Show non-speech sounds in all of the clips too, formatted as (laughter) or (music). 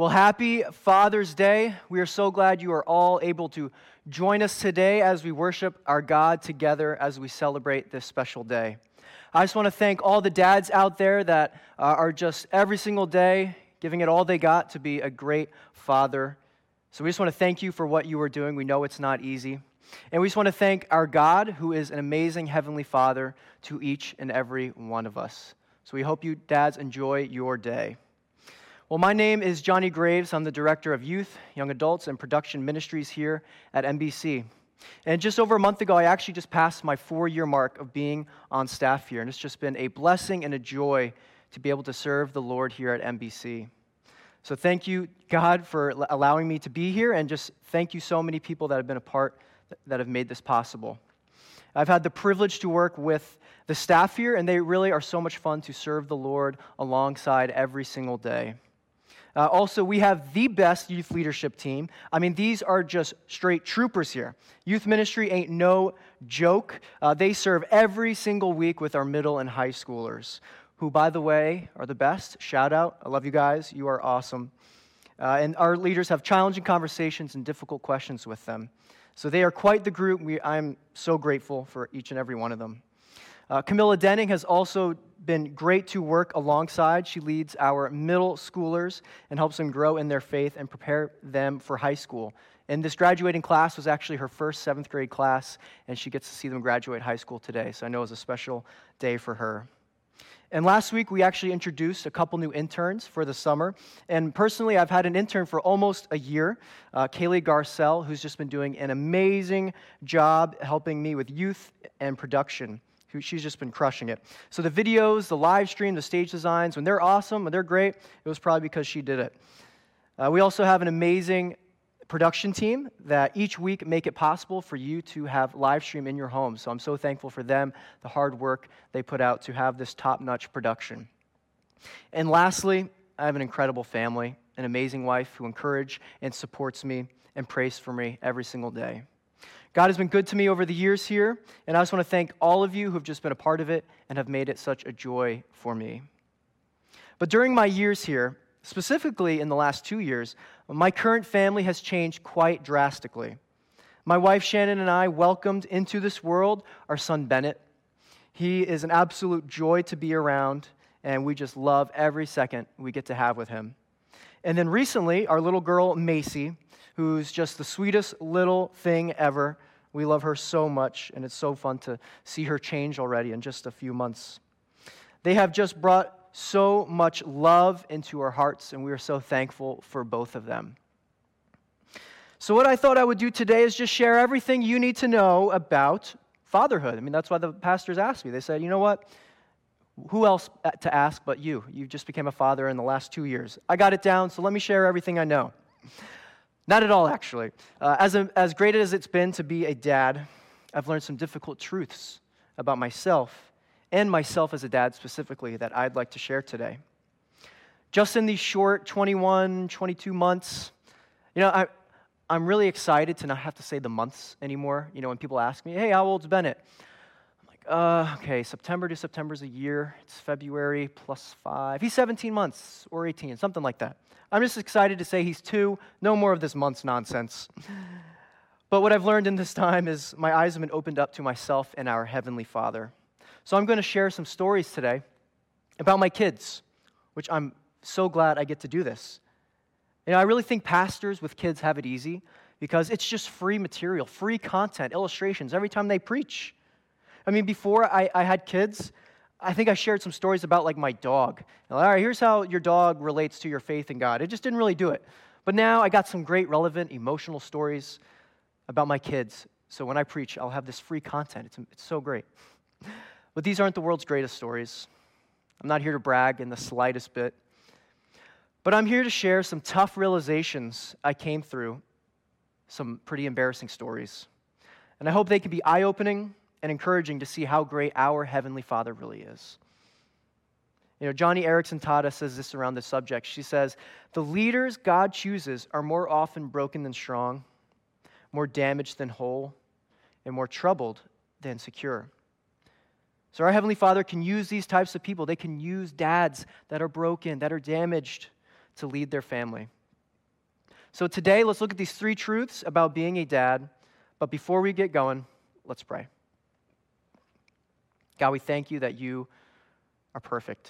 Well, happy Father's Day. We are so glad you are all able to join us today as we worship our God together as we celebrate this special day. I just want to thank all the dads out there that uh, are just every single day giving it all they got to be a great father. So we just want to thank you for what you are doing. We know it's not easy. And we just want to thank our God, who is an amazing heavenly father to each and every one of us. So we hope you, dads, enjoy your day. Well, my name is Johnny Graves. I'm the Director of Youth, Young Adults, and Production Ministries here at NBC. And just over a month ago, I actually just passed my four year mark of being on staff here. And it's just been a blessing and a joy to be able to serve the Lord here at NBC. So thank you, God, for allowing me to be here. And just thank you so many people that have been a part that have made this possible. I've had the privilege to work with the staff here, and they really are so much fun to serve the Lord alongside every single day. Uh, also, we have the best youth leadership team. I mean, these are just straight troopers here. Youth ministry ain't no joke. Uh, they serve every single week with our middle and high schoolers, who, by the way, are the best. Shout out. I love you guys. You are awesome. Uh, and our leaders have challenging conversations and difficult questions with them. So they are quite the group. We, I'm so grateful for each and every one of them. Uh, Camilla Denning has also been great to work alongside. She leads our middle schoolers and helps them grow in their faith and prepare them for high school. And this graduating class was actually her first seventh grade class, and she gets to see them graduate high school today. So I know it was a special day for her. And last week, we actually introduced a couple new interns for the summer. And personally, I've had an intern for almost a year, uh, Kaylee Garcelle, who's just been doing an amazing job helping me with youth and production she's just been crushing it. So the videos, the live stream, the stage designs, when they're awesome, when they're great, it was probably because she did it. Uh, we also have an amazing production team that each week make it possible for you to have live stream in your home. So I'm so thankful for them, the hard work they put out to have this top-notch production. And lastly, I have an incredible family, an amazing wife who encourages and supports me and prays for me every single day. God has been good to me over the years here, and I just want to thank all of you who have just been a part of it and have made it such a joy for me. But during my years here, specifically in the last two years, my current family has changed quite drastically. My wife Shannon and I welcomed into this world our son Bennett. He is an absolute joy to be around, and we just love every second we get to have with him. And then recently, our little girl Macy who's just the sweetest little thing ever. We love her so much, and it's so fun to see her change already in just a few months. They have just brought so much love into our hearts, and we are so thankful for both of them. So, what I thought I would do today is just share everything you need to know about fatherhood. I mean, that's why the pastors asked me. They said, you know what? Who else to ask but you? You just became a father in the last two years. I got it down, so let me share everything I know. Not at all, actually. Uh, as, a, as great as it's been to be a dad, I've learned some difficult truths about myself and myself as a dad specifically that I'd like to share today. Just in these short 21, 22 months, you know, I, I'm really excited to not have to say the months anymore. You know, when people ask me, hey, how old's Bennett? Like, uh, okay, September to September is a year. It's February plus five. He's 17 months or 18, something like that. I'm just excited to say he's two. No more of this month's nonsense. But what I've learned in this time is my eyes have been opened up to myself and our Heavenly Father. So I'm going to share some stories today about my kids, which I'm so glad I get to do this. You know, I really think pastors with kids have it easy because it's just free material, free content, illustrations every time they preach. I mean, before I, I had kids, I think I shared some stories about like my dog. All right, here's how your dog relates to your faith in God. It just didn't really do it. But now I got some great, relevant, emotional stories about my kids. So when I preach, I'll have this free content. It's, it's so great. But these aren't the world's greatest stories. I'm not here to brag in the slightest bit. But I'm here to share some tough realizations I came through, some pretty embarrassing stories. And I hope they can be eye opening and encouraging to see how great our Heavenly Father really is. You know, Joni Eareckson Tada says this around this subject. She says, The leaders God chooses are more often broken than strong, more damaged than whole, and more troubled than secure. So, our Heavenly Father can use these types of people. They can use dads that are broken, that are damaged, to lead their family. So today, let's look at these three truths about being a dad. But before we get going, let's pray. God, we thank you that you are perfect.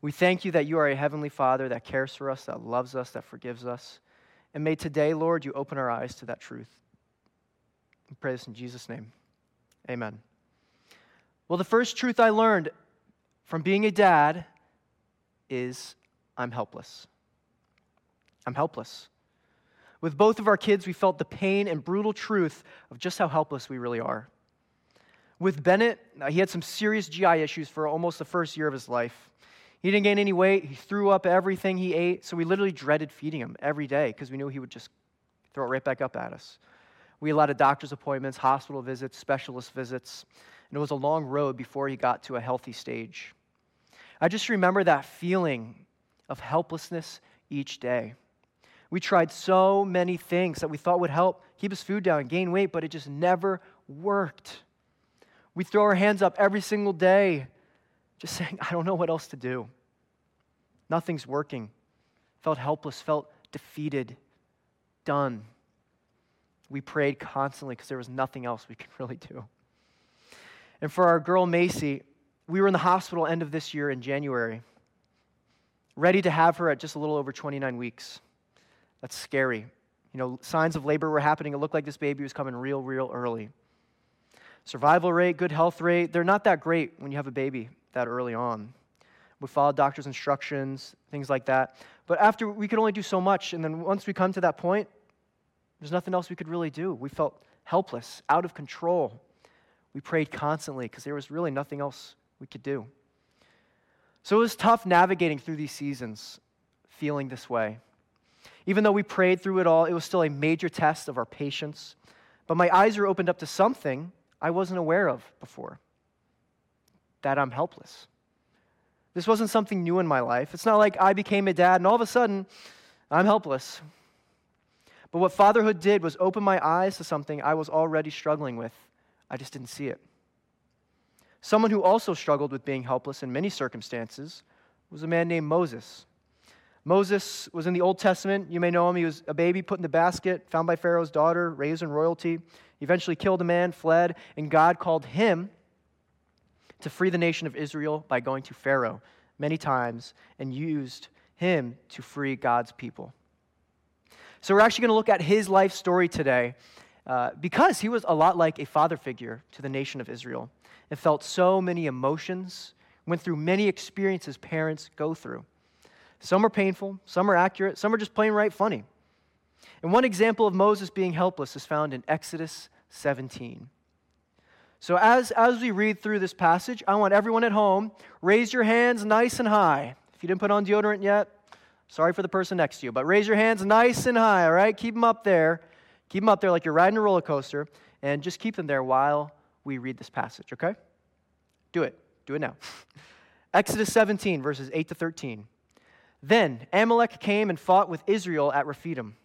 We thank you that you are a heavenly Father that cares for us, that loves us, that forgives us. And may today, Lord, you open our eyes to that truth. We pray this in Jesus' name. Amen. Well, the first truth I learned from being a dad is I'm helpless. I'm helpless. With both of our kids, we felt the pain and brutal truth of just how helpless we really are. With Bennett, uh, he had some serious GI issues for almost the first year of his life. He didn't gain any weight. He threw up everything he ate, so we literally dreaded feeding him every day because we knew he would just throw it right back up at us. We had a lot of doctor's appointments, hospital visits, specialist visits, and it was a long road before he got to a healthy stage. I just remember that feeling of helplessness each day. We tried so many things that we thought would help keep his food down, gain weight, but it just never worked. We throw our hands up every single day, just saying, I don't know what else to do. Nothing's working. Felt helpless, felt defeated, done. We prayed constantly because there was nothing else we (laughs) could really do. And for our girl Macy, we were in the hospital end of this year in January, ready to have her at just a little over 29 weeks. That's scary. You know, signs of labor were happening. It looked like this baby was coming real, real early. Survival rate, good health rate, they're not that great when you have a baby that early on. We followed doctor's instructions, things like that. But after, we could only do so much. And then once we come to that point, there's nothing else we could really do. We felt helpless, out of control. We prayed constantly because there was really nothing else we could do. So it was tough navigating through these seasons, feeling this way. Even though we prayed through it all, it was still a major test of our patience. But my eyes were opened up to something I wasn't aware of before that I'm helpless. This wasn't something new in my life. It's not like I became a dad and all of a sudden I'm helpless. But what fatherhood did was open my eyes to something I was already struggling with. I just didn't see it. Someone who also struggled with being helpless in many circumstances was a man named Moses. Moses was in the Old Testament. You may know him. He was a baby put in the basket, found by Pharaoh's daughter, raised in royalty. He eventually killed a man, fled, and God called him to free the nation of Israel by going to Pharaoh many times and used him to free God's people. So, we're actually going to look at his life story today uh, because he was a lot like a father figure to the nation of Israel and felt so many emotions, went through many experiences parents go through. Some are painful, some are accurate, some are just plain right funny. And one example of Moses being helpless is found in Exodus 17. So, as, as we read through this passage, I want everyone at home, raise your hands nice and high. If you didn't put on deodorant yet, sorry for the person next to you, but raise your hands nice and high, all right? Keep them up there. Keep them up there like you're riding a roller coaster, and just keep them there while we read this passage, okay? Do it. Do it now. (laughs) Exodus 17, verses 8 to 13. Then Amalek came and fought with Israel at Rephidim.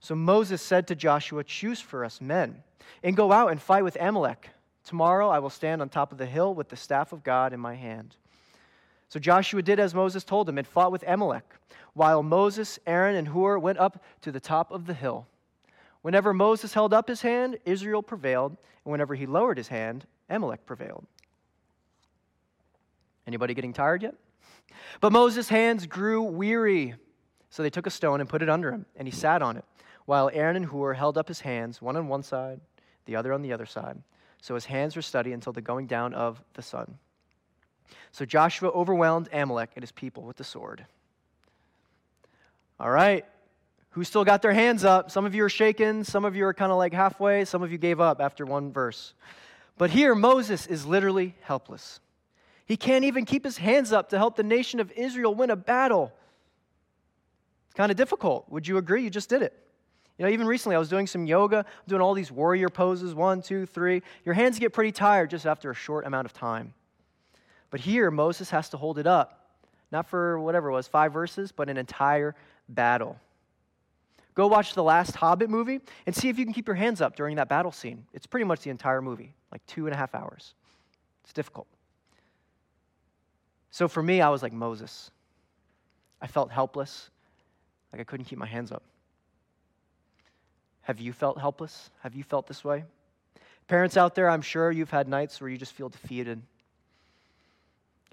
So Moses said to Joshua, Choose for us men, and go out and fight with Amalek. Tomorrow I will stand on top of the hill with the staff of God in my hand. So Joshua did as Moses told him and fought with Amalek, while Moses, Aaron, and Hur went up to the top of the hill. Whenever Moses held up his hand, Israel prevailed, and whenever he lowered his hand, Amalek prevailed. Anybody getting tired yet? But Moses' hands grew weary. So they took a stone and put it under him, and he sat on it, while Aaron and Hur held up his hands, one on one side, the other on the other side. So his hands were steady until the going down of the sun. So Joshua overwhelmed Amalek and his people with the sword. All right. Who still got their hands up? Some of you are shaking. Some of you are kind of like halfway. Some of you gave up after one verse. But here, Moses is literally helpless. He can't even keep his hands up to help the nation of Israel win a battle. It's kind of difficult. Would you agree? You just did it. You know, even recently I was doing some yoga, doing all these warrior poses one, two, three. Your hands get pretty tired just after a short amount of time. But here, Moses has to hold it up, not for whatever it was, five verses, but an entire battle. Go watch the last Hobbit movie and see if you can keep your hands up during that battle scene. It's pretty much the entire movie, like two and a half hours. It's difficult. So for me, I was like Moses. I felt helpless, like I couldn't keep my hands up. Have you felt helpless? Have you felt this way? Parents out there, I'm sure you've had nights where you just feel defeated,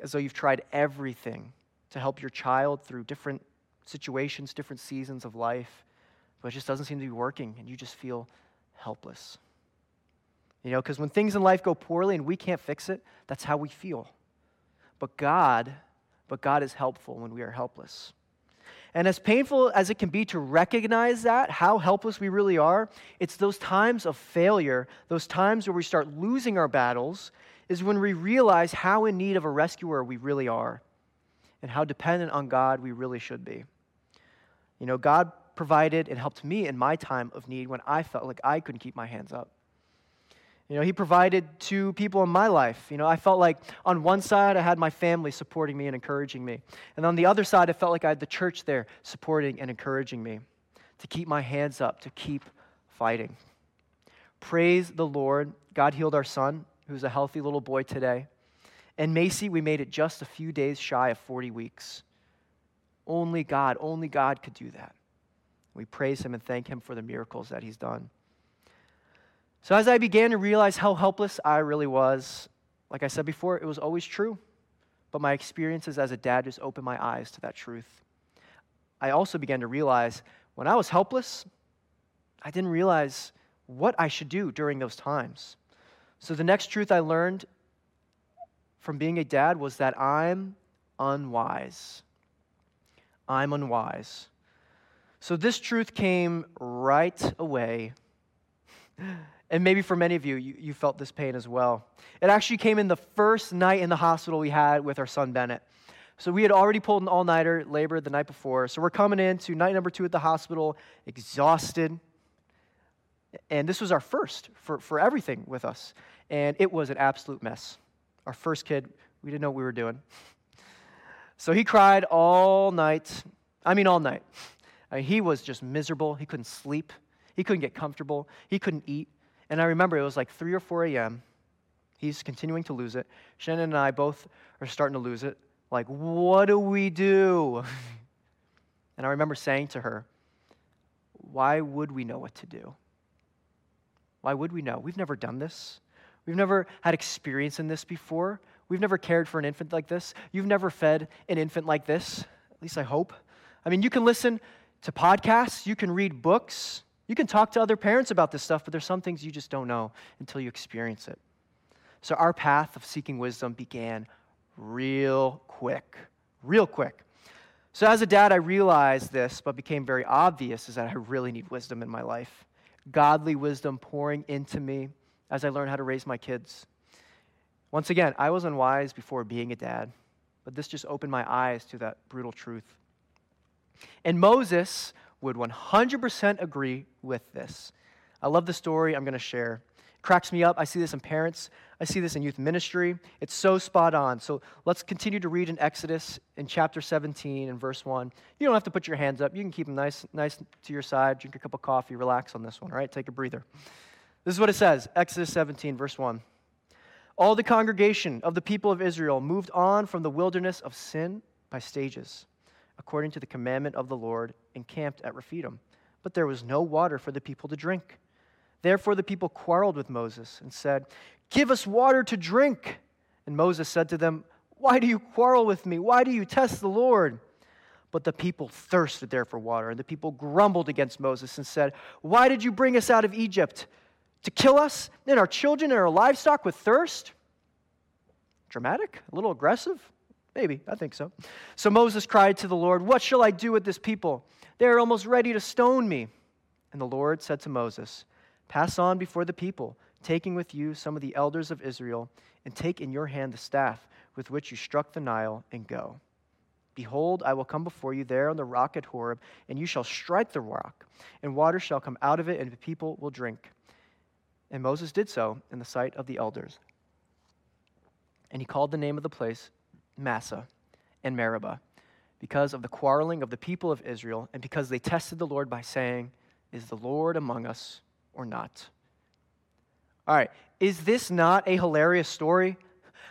as though you've tried everything to help your child through different situations, different seasons of life, but it just doesn't seem to be working, and you just feel helpless. You know, because when things in life go poorly and we can't fix it, that's how we feel. But God, but God is helpful when we are helpless. And as painful as it can be to recognize that, how helpless we really are, it's those times of failure, those times where we start losing our battles, is when we realize how in need of a rescuer we really are and how dependent on God we really should be. You know, God provided and helped me in my time of need when I felt like I couldn't keep my hands up. You know, he provided two people in my life. You know, I felt like on one side I had my family supporting me and encouraging me. And on the other side, I felt like I had the church there supporting and encouraging me to keep my hands up, to keep fighting. Praise the Lord. God healed our son, who's a healthy little boy today. And Macy, we made it just a few days shy of 40 weeks. Only God, only God could do that. We praise him and thank him for the miracles that he's done. So, as I began to realize how helpless I really was, like I said before, it was always true. But my experiences as a dad just opened my eyes to that truth. I also began to realize when I was helpless, I didn't realize what I should do during those times. So, the next truth I learned from being a dad was that I'm unwise. I'm unwise. So, this truth came right away. And maybe for many of you, you, you, felt this pain as well. It actually came in the first night in the hospital we had with our son Bennett. So we had already pulled an all nighter labor the night before. So we're coming in to night number two at the hospital, exhausted. And this was our first for, for everything with us. And it was an absolute mess. Our first kid, we didn't know what we were doing. So he cried all night. I mean, all night. I mean, he was just miserable. He couldn't sleep. He couldn't get comfortable. He couldn't eat. And I remember it was like 3 or 4 a.m. He's continuing to lose it. Shannon and I both are starting to lose it. Like, what do we do? (laughs) and I remember saying to her, Why would we know what to do? Why would we know? We've never done this. We've never had experience in this before. We've never cared for an infant like this. You've never fed an infant like this, at least I hope. I mean, you can listen to podcasts, you can read books, you can talk to other parents about this stuff, but there's some things you just don't know until you experience it. So our path of seeking wisdom began real quick, real quick. So as a dad, I realized this, but became very obvious is that I really need wisdom in my life. Godly wisdom pouring into me as I learn how to raise my kids. Once again, I was unwise before being a dad, but this just opened my eyes to that brutal truth. And Moses would 100% agree with this. I love the story I'm going to share. It cracks me up. I see this in parents, I see this in youth ministry. It's so spot on. So let's continue to read in Exodus in chapter 17 and verse 1. You don't have to put your hands up. You can keep them nice, nice to your side, drink a cup of coffee, relax on this one, all right? Take a breather. This is what it says Exodus 17, verse 1. All the congregation of the people of Israel moved on from the wilderness of sin by stages according to the commandment of the Lord, encamped at Rephidim. But there was no water for the people to drink. Therefore the people quarreled with Moses and said, Give us water to drink. And Moses said to them, Why do you quarrel with me? Why do you test the Lord? But the people thirsted there for water, and the people grumbled against Moses and said, Why did you bring us out of Egypt? To kill us and our children and our livestock with thirst? Dramatic? A little aggressive? Maybe, I think so. So Moses cried to the Lord, What shall I do with this people? They are almost ready to stone me. And the Lord said to Moses, Pass on before the people, taking with you some of the elders of Israel, and take in your hand the staff with which you struck the Nile, and go. Behold, I will come before you there on the rock at Horeb, and you shall strike the rock, and water shall come out of it, and the people will drink. And Moses did so in the sight of the elders. And he called the name of the place Massah and Meribah because of the quarreling of the people of Israel and because they tested the Lord by saying, Is the Lord among us or not? All right, is this not a hilarious story?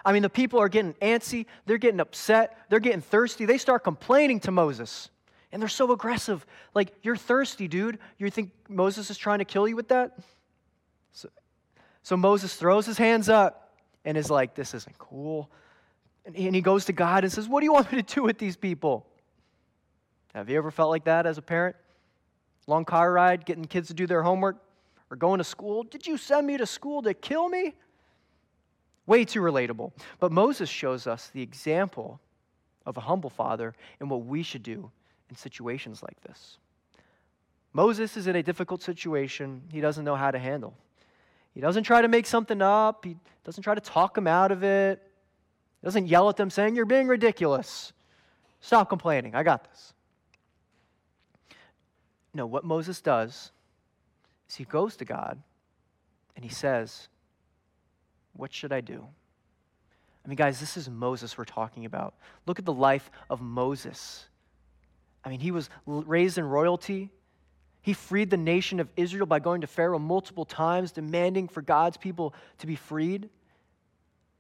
I mean, the people are getting antsy, they're getting upset, they're getting thirsty. They start complaining to Moses. And they're so aggressive. Like, you're thirsty, dude. You think Moses is trying to kill you with that? So, so Moses throws his hands up and is like, This isn't cool. And he, goes to God and says, What do you want me to do with these people? Have you ever felt like that as a parent? Long car ride, getting kids to do their homework, or going to school? Did you send me to school to kill me? Way too relatable. But Moses shows us the example of a humble father and what we should do in situations like this. Moses is in a difficult situation he doesn't know how to handle. He doesn't try to make something up, he doesn't try to talk him out of it, he doesn't yell at them saying, You're being ridiculous. Stop complaining. I got this. No, what Moses does is he goes to God and he says, What should I do? I mean, guys, this is Moses we're talking about. Look at the life of Moses. I mean, he was raised in royalty. He freed the nation of Israel by going to Pharaoh multiple times, demanding for God's people to be freed.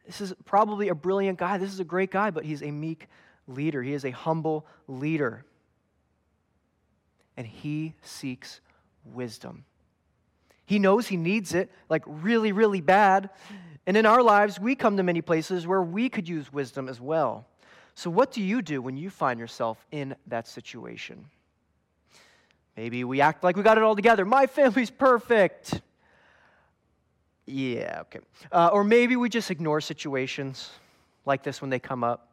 This is probably a brilliant guy. This is a great guy, but he's a meek leader. He is a humble leader. And he seeks wisdom. He knows he needs it, like really, really bad. And in our lives, we come to many places where we could use wisdom as well. So, what do you do when you find yourself in that situation? Maybe we act like we got it all together. My family's perfect. Yeah, okay. Uh, or maybe we just ignore situations like this when they come up.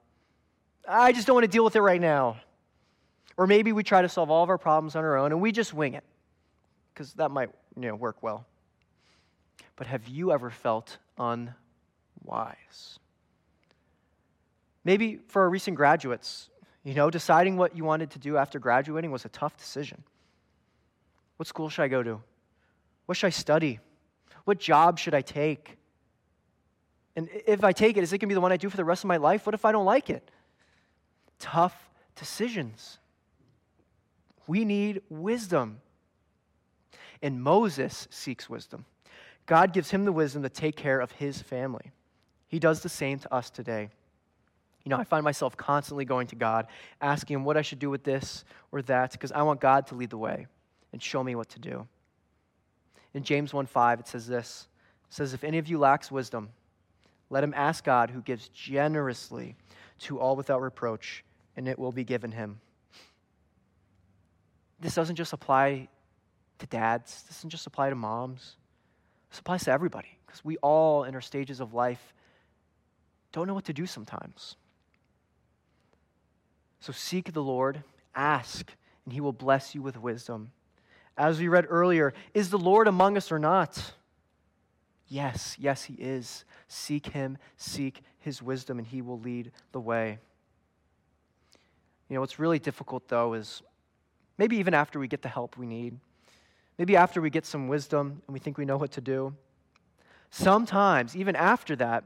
I just don't want to deal with it right now. Or maybe we try to solve all of our problems on our own and we just wing it because that might you know, work well. But have you ever felt unwise? Maybe for our recent graduates, you know, deciding what you wanted to do after graduating was a tough decision. What school should I go to? What should I study? What job should I take? And if I take it, is it going to be the one I do for the rest of my life? What if I don't like it? Tough decisions. We need wisdom. And Moses seeks wisdom. God gives him the wisdom to take care of his family. He does the same to us today. You know, I find myself constantly going to God, asking him what I should do with this or that, because I want God to lead the way and show me what to do. In James 1:5, it says this. It says, If any of you lacks wisdom, let him ask God, who gives generously to all without reproach, and it will be given him. This doesn't just apply to dads, this doesn't just apply to moms. This applies to everybody, because we all, in our stages of life, don't know what to do sometimes. So seek the Lord, ask, and he will bless you with wisdom. As we read earlier, is the Lord among us or not? Yes, yes, he is. Seek him, seek his wisdom, and he will lead the way. You know, what's really difficult, though, is maybe even after we get the help we need, maybe after we get some wisdom and we think we know what to do, sometimes, even after that,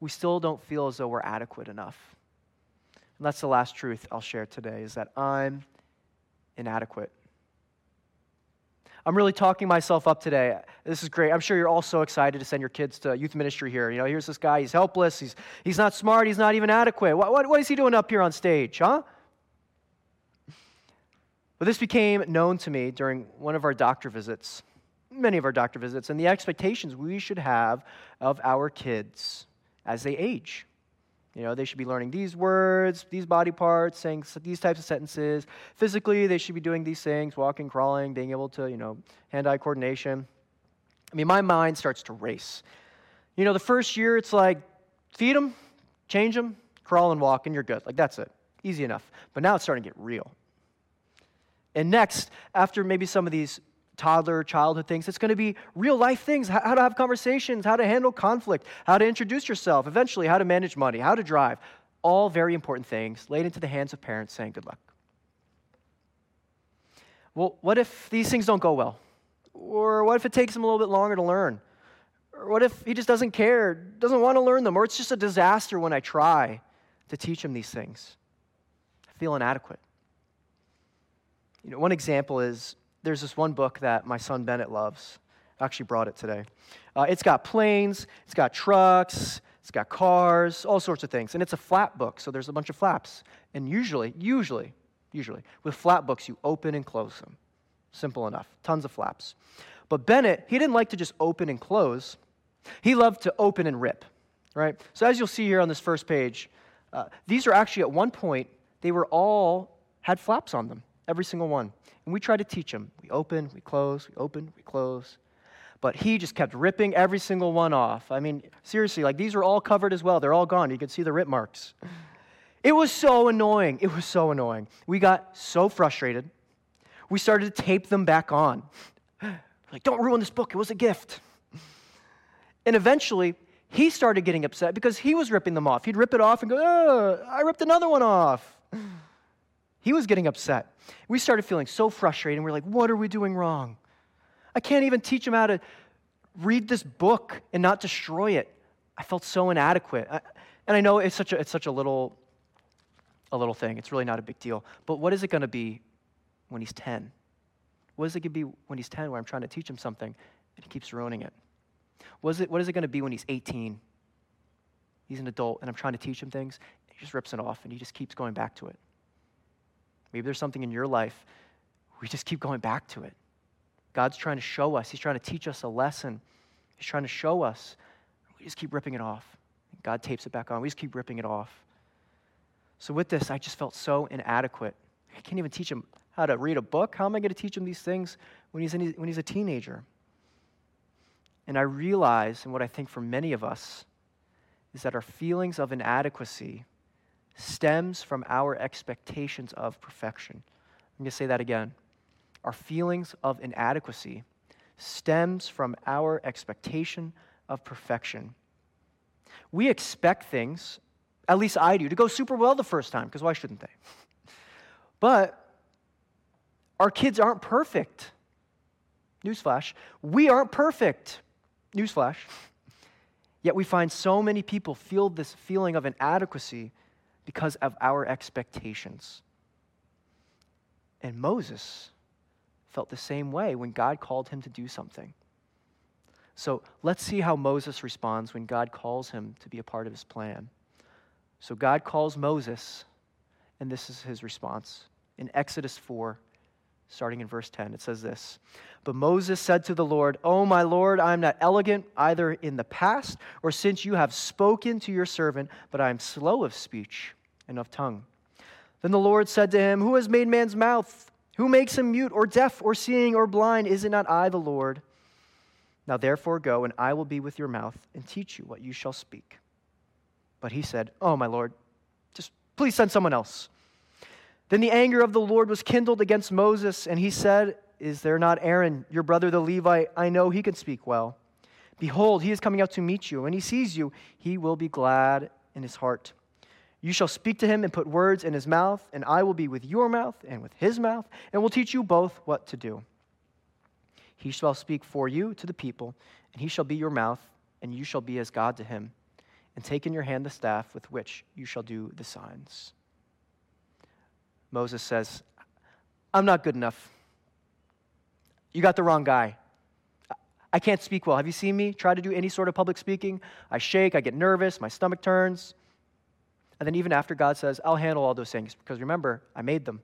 we still don't feel as though we're adequate enough. And that's the last truth I'll share today is that I'm inadequate. I'm really talking myself up today. This is great. I'm sure you're all so excited to send your kids to youth ministry here. You know, here's this guy, he's helpless, he's, he's not smart, he's not even adequate. What, what, what is he doing up here on stage, huh? But this became known to me during one of our doctor visits, many of our doctor visits, and the expectations we should have of our kids as they age. You know, they should be learning these words, these body parts, saying these types of sentences. Physically, they should be doing these things, walking, crawling, being able to, you know, hand-eye coordination. I mean, my mind starts to race. You know, the first year, it's like, feed them, change them, crawl and walk, and you're good. Like, that's it. Easy enough. But now it's starting to get real. And next, after maybe some of these toddler, childhood things. It's going to be real life things how to have conversations, how to handle conflict, how to introduce yourself, eventually, how to manage money, how to drive. All very important things laid into the hands of parents saying, Good luck. Well, what if these things don't go well? Or what if it takes him a little bit longer to learn? Or what if he just doesn't care, doesn't want to learn them? Or it's just a disaster when I try to teach him these things? I feel inadequate. You know, one example is there's this one book that my son Bennett loves. I actually brought it today. Uh, it's got planes, it's got trucks, it's got cars, all sorts of things. And it's a flap book, so there's a bunch of flaps. And usually, usually, usually. With flap books, you open and close them. Simple enough. Tons of flaps. But Bennett, he didn't like to just open and close. He loved to open and rip, right? So as you'll see here on this first page, uh, these are actually at one point, they were all had flaps on them, every single one. And we tried to teach him. We open, we close, we open, we close. But he just kept ripping every single one off. I mean, seriously, like these were all covered as well. They're all gone. You could see the rip marks. It was so annoying. It was so annoying. We got so frustrated. We started to tape them back on. Like, don't ruin this book. It was a gift. And eventually, he started getting upset because he was ripping them off. He'd rip it off and go, oh, I ripped another one off. He was getting upset. We started feeling so frustrated. And we're like, what are we doing wrong? I can't even teach him how to read this book and not destroy it. I felt so inadequate. I, and I know it's such a, it's such a little, a little thing. It's really not a big deal. But what is it going to be when he's 10? What is it going to be when he's 10 where I'm trying to teach him something and he keeps ruining it? What is it, what is it going to be when he's 18? He's an adult and I'm trying to teach him things. He just rips it off and he just keeps going back to it. Maybe there's something in your life, we just keep going back to it. God's trying to show us, He's trying to teach us a lesson. He's trying to show us. We just keep ripping it off. God tapes it back on. We just keep ripping it off. So, with this, I just felt so inadequate. I can't even teach him how to read a book. How am I going to teach him these things when he's, in, when he's a teenager? And I realize, and what I think for many of us, is that our feelings of inadequacy stems from our expectations of perfection. I'm going to say that again. Our feelings of inadequacy stems from our expectation of perfection. We expect things, at least I do, to go super well the first time, because why shouldn't they? (laughs) But our kids aren't perfect. Newsflash. We aren't perfect. Newsflash. (laughs) Yet we find so many people feel this feeling of inadequacy because of our expectations. And Moses felt the same way when God called him to do something. So let's see how Moses responds when God calls him to be a part of his plan. So God calls Moses, and this is his response. In Exodus 4, starting in verse 10, it says this But Moses said to the Lord, O my Lord, I am not elegant either in the past or since you have spoken to your servant, but I am slow of speech and of tongue. Then the Lord said to him, Who has made man's mouth? Who makes him mute or deaf or seeing or blind? Is it not I, the Lord? Now therefore go, and I will be with your mouth and teach you what you shall speak. But he said, Oh, my Lord, just please send someone else. Then the anger of the Lord was kindled against Moses, and he said, Is there not Aaron, your brother the Levite? I know he can speak well. Behold, he is coming out to meet you. and he sees you, he will be glad in his heart. You shall speak to him and put words in his mouth, and I will be with your mouth and with his mouth, and will teach you both what to do. He shall speak for you to the people, and he shall be your mouth, and you shall be as God to him. And take in your hand the staff with which you shall do the signs. Moses says, I'm not good enough. You got the wrong guy. I can't speak well. Have you seen me try to do any sort of public speaking? I shake, I get nervous, my stomach turns. And then, even after God says, I'll handle all those things, because remember, I made them,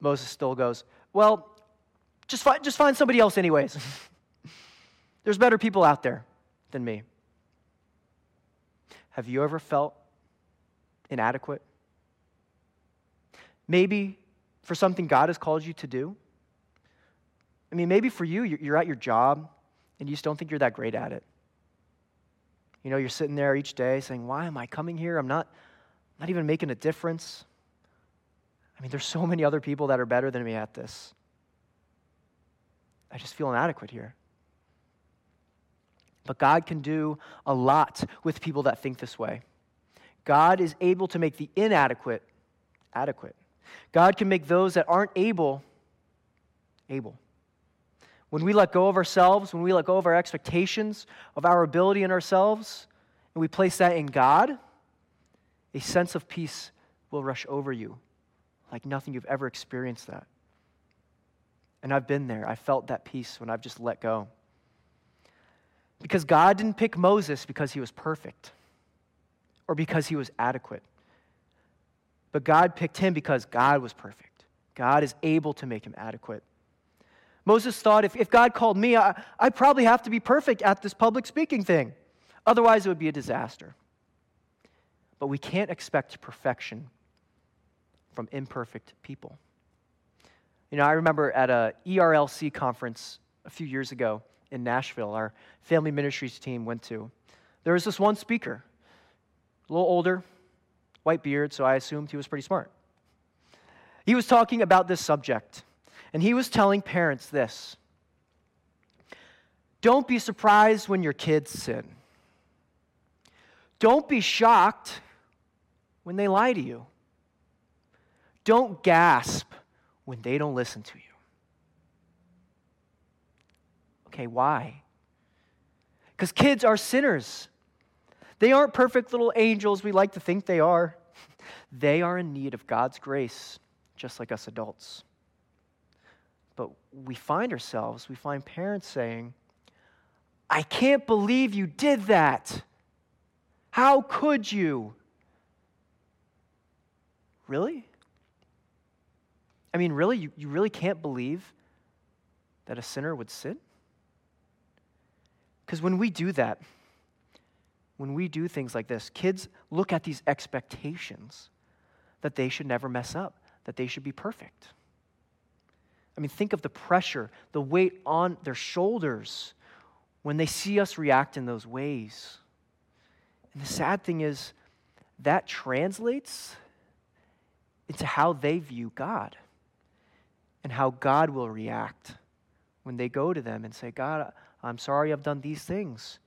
Moses still goes, Well, just find, just find somebody else, anyways. (laughs) There's better people out there than me. Have you ever felt inadequate? Maybe for something God has called you to do? I mean, maybe for you, you're at your job and you just don't think you're that great at it. You know, you're sitting there each day saying, Why am I coming here? I'm not, not even making a difference. I mean, there's so many other people that are better than me at this. I just feel inadequate here. But God can do a lot with people that think this way. God is able to make the inadequate adequate. God can make those that aren't able able. When we let go of ourselves, when we let go of our expectations, of our ability in ourselves, and we place that in God, a sense of peace will rush over you like nothing you've ever experienced that. And I've been there. I felt that peace when I've just let go. Because God didn't pick Moses because he was perfect or because he was adequate. But God picked him because God was perfect. God is able to make him adequate. Moses thought if, if God called me, I, I probably have to be perfect at this public speaking thing. Otherwise, it would be a disaster. But we can't expect perfection from imperfect people. You know, I remember at a ERLC conference a few years ago in Nashville, our family ministries team went to. There was this one speaker, a little older, white beard, so I assumed he was pretty smart. He was talking about this subject, and he was telling parents this Don't be surprised when your kids sin. Don't be shocked when they lie to you. Don't gasp when they don't listen to you. Okay, why? Because kids are sinners. They aren't perfect little angels we like to think they are. (laughs) They are in need of God's grace, just like us adults. But we find ourselves, we find parents saying, I can't believe you did that. How could you? Really? I mean, really? You, you really can't believe that a sinner would sin? Because when we do that, when we do things like this, kids look at these expectations that they should never mess up, that they should be perfect. I mean, think of the pressure, the weight on their shoulders when they see us react in those ways. And the sad thing is, that translates into how they view God and how God will react when they go to them and say, God, I'm sorry I've done these things.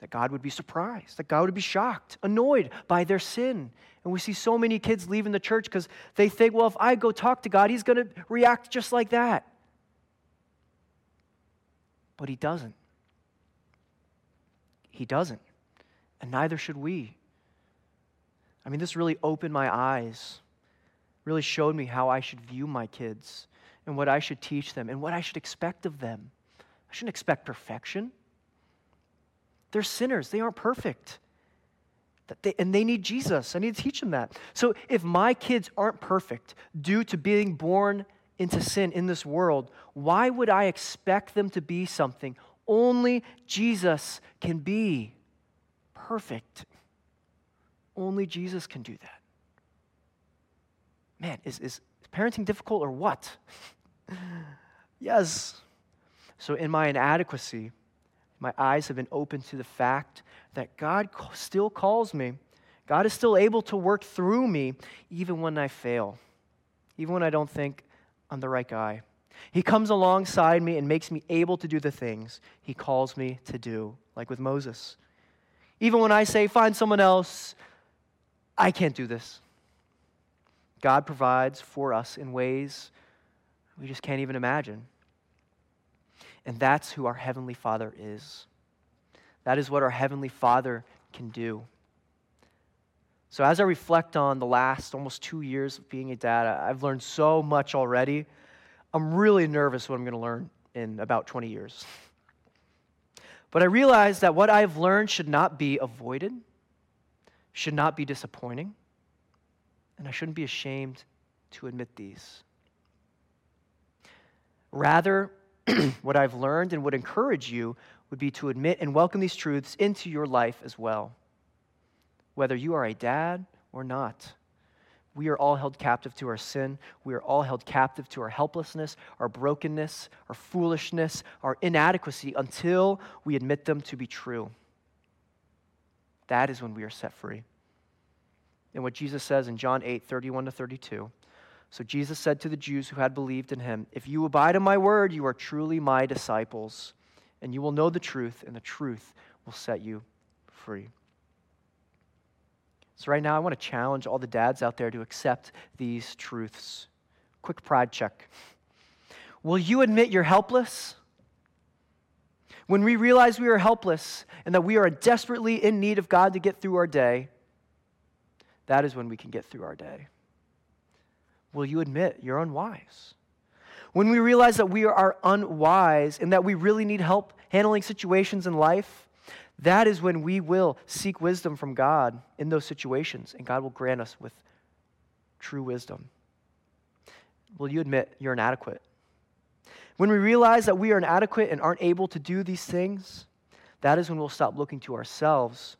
That God would be surprised, that God would be shocked, annoyed by their sin. And we see so many kids leaving the church because they think, well, if I go talk to God, He's going to react just like that. But He doesn't. He doesn't. And neither should we. I mean, this really opened my eyes, really showed me how I should view my kids and what I should teach them and what I should expect of them. I shouldn't expect perfection. They're sinners, they aren't perfect. And they need Jesus. I need to teach them that. So if my kids aren't perfect due to being born into sin in this world, why would I expect them to be something only Jesus can be? Perfect. Only Jesus can do that. Man, is, is parenting difficult or what? (laughs) yes. So, in my inadequacy, my eyes have been opened to the fact that God still calls me. God is still able to work through me even when I fail, even when I don't think I'm the right guy. He comes alongside me and makes me able to do the things He calls me to do, like with Moses. Even when I say, find someone else, I can't do this. God provides for us in ways we just can't even imagine. And that's who our Heavenly Father is. That is what our Heavenly Father can do. So, as I reflect on the last almost two years of being a dad, I've learned so much already. I'm really nervous what I'm going to learn in about 20 years. But I realize that what I've learned should not be avoided, should not be disappointing, and I shouldn't be ashamed to admit these. Rather, (clears throat) what I've learned and would encourage you would be to admit and welcome these truths into your life as well. Whether you are a dad or not, we are all held captive to our sin. We are all held captive to our helplessness, our brokenness, our foolishness, our inadequacy until we admit them to be true. That is when we are set free. And what Jesus says in John 8 31 to 32 so Jesus said to the Jews who had believed in him, If you abide in my word, you are truly my disciples, and you will know the truth, and the truth will set you free. So, right now, I want to challenge all the dads out there to accept these truths. Quick pride check. Will you admit you're helpless? When we realize we are helpless and that we are desperately in need of God to get through our day, that is when we can get through our day will you admit you're unwise? When we realize that we are unwise and that we really need help handling situations in life, that is when we will seek wisdom from God in those situations, and God will grant us with true wisdom? Will you admit you're inadequate? When we realize that we are inadequate and aren't able to do these things, that is when we'll stop looking to ourselves.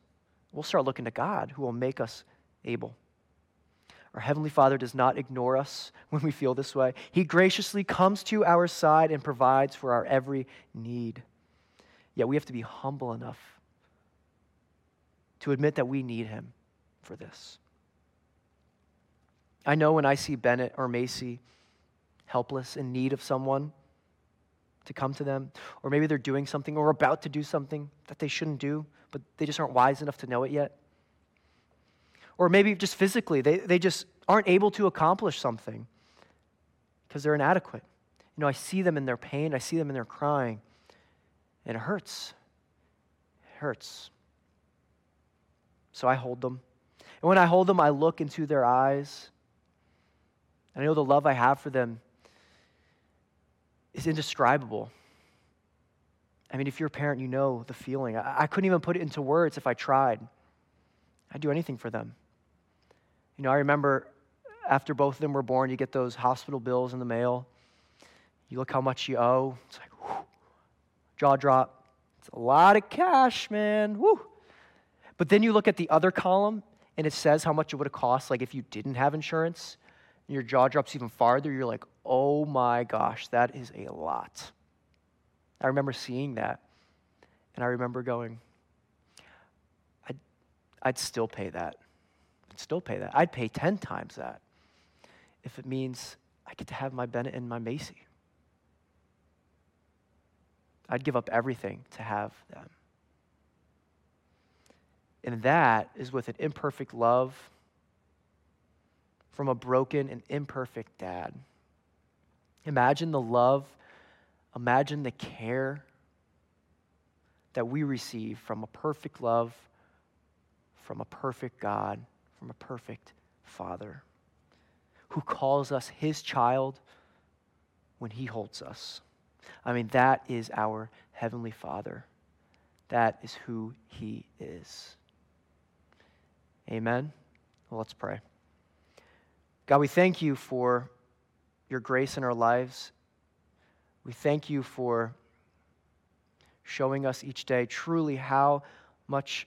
We'll start looking to God, who will make us able. Our Heavenly Father does not ignore us when we feel this way. He graciously comes to our side and provides for our every need. Yet we have to be humble enough to admit that we need Him for this. I know when I see Bennett or Macy helpless in need of someone, to come to them, or maybe they're doing something or about to do something that they shouldn't do, but they just aren't wise enough to know it yet. Or maybe just physically, they, they just aren't able to accomplish something because they're inadequate. You know, I see them in their pain, I see them in their crying, and it hurts. It hurts. So I hold them. And when I hold them, I look into their eyes. And I know the love I have for them is indescribable. I mean, if you're a parent, you know the feeling. I, I couldn't even put it into words if I tried. I'd do anything for them. You know, I remember after both of them were born, you get those hospital bills in the mail. You look how much you owe. It's like, whew, jaw drop. It's a lot of cash, man. Woo. But then you look at the other column and it says how much it would have cost, like if you didn't have insurance your jaw drops even farther, you're like, oh my gosh, that is a lot. I remember seeing that, and I remember going, I'd, I'd still pay that. I'd still pay that. I'd pay 10 times that if it means I get to have my Bennett and my Macy. I'd give up everything to have them. And that is with an imperfect love from a broken and imperfect dad. Imagine the love, imagine the care that we receive from a perfect love, from a perfect God, from a perfect Father who calls us his child when he holds us. I mean, that is our Heavenly Father. That is who he is. Amen. Well, let's pray. God, we thank you for your grace in our lives. We thank you for showing us each day truly how much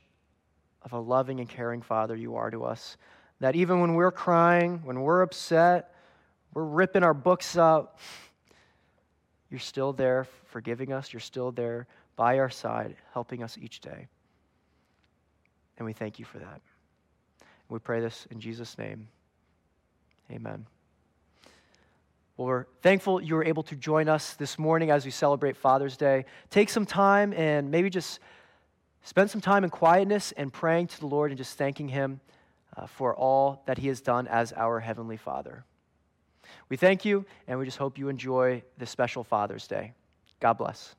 of a loving and caring Father you are to us. That even when we're crying, when we're upset, we're ripping our books up, you're still there forgiving us. You're still there by our side, helping us each day. And we thank you for that. We pray this in Jesus' name. Amen. We're thankful you were able to join us this morning as we celebrate Father's Day. Take some time and maybe just spend some time in quietness and praying to the Lord and just thanking Him uh, for all that He has done as our Heavenly Father. We thank you, and we just hope you enjoy this special Father's Day. God bless.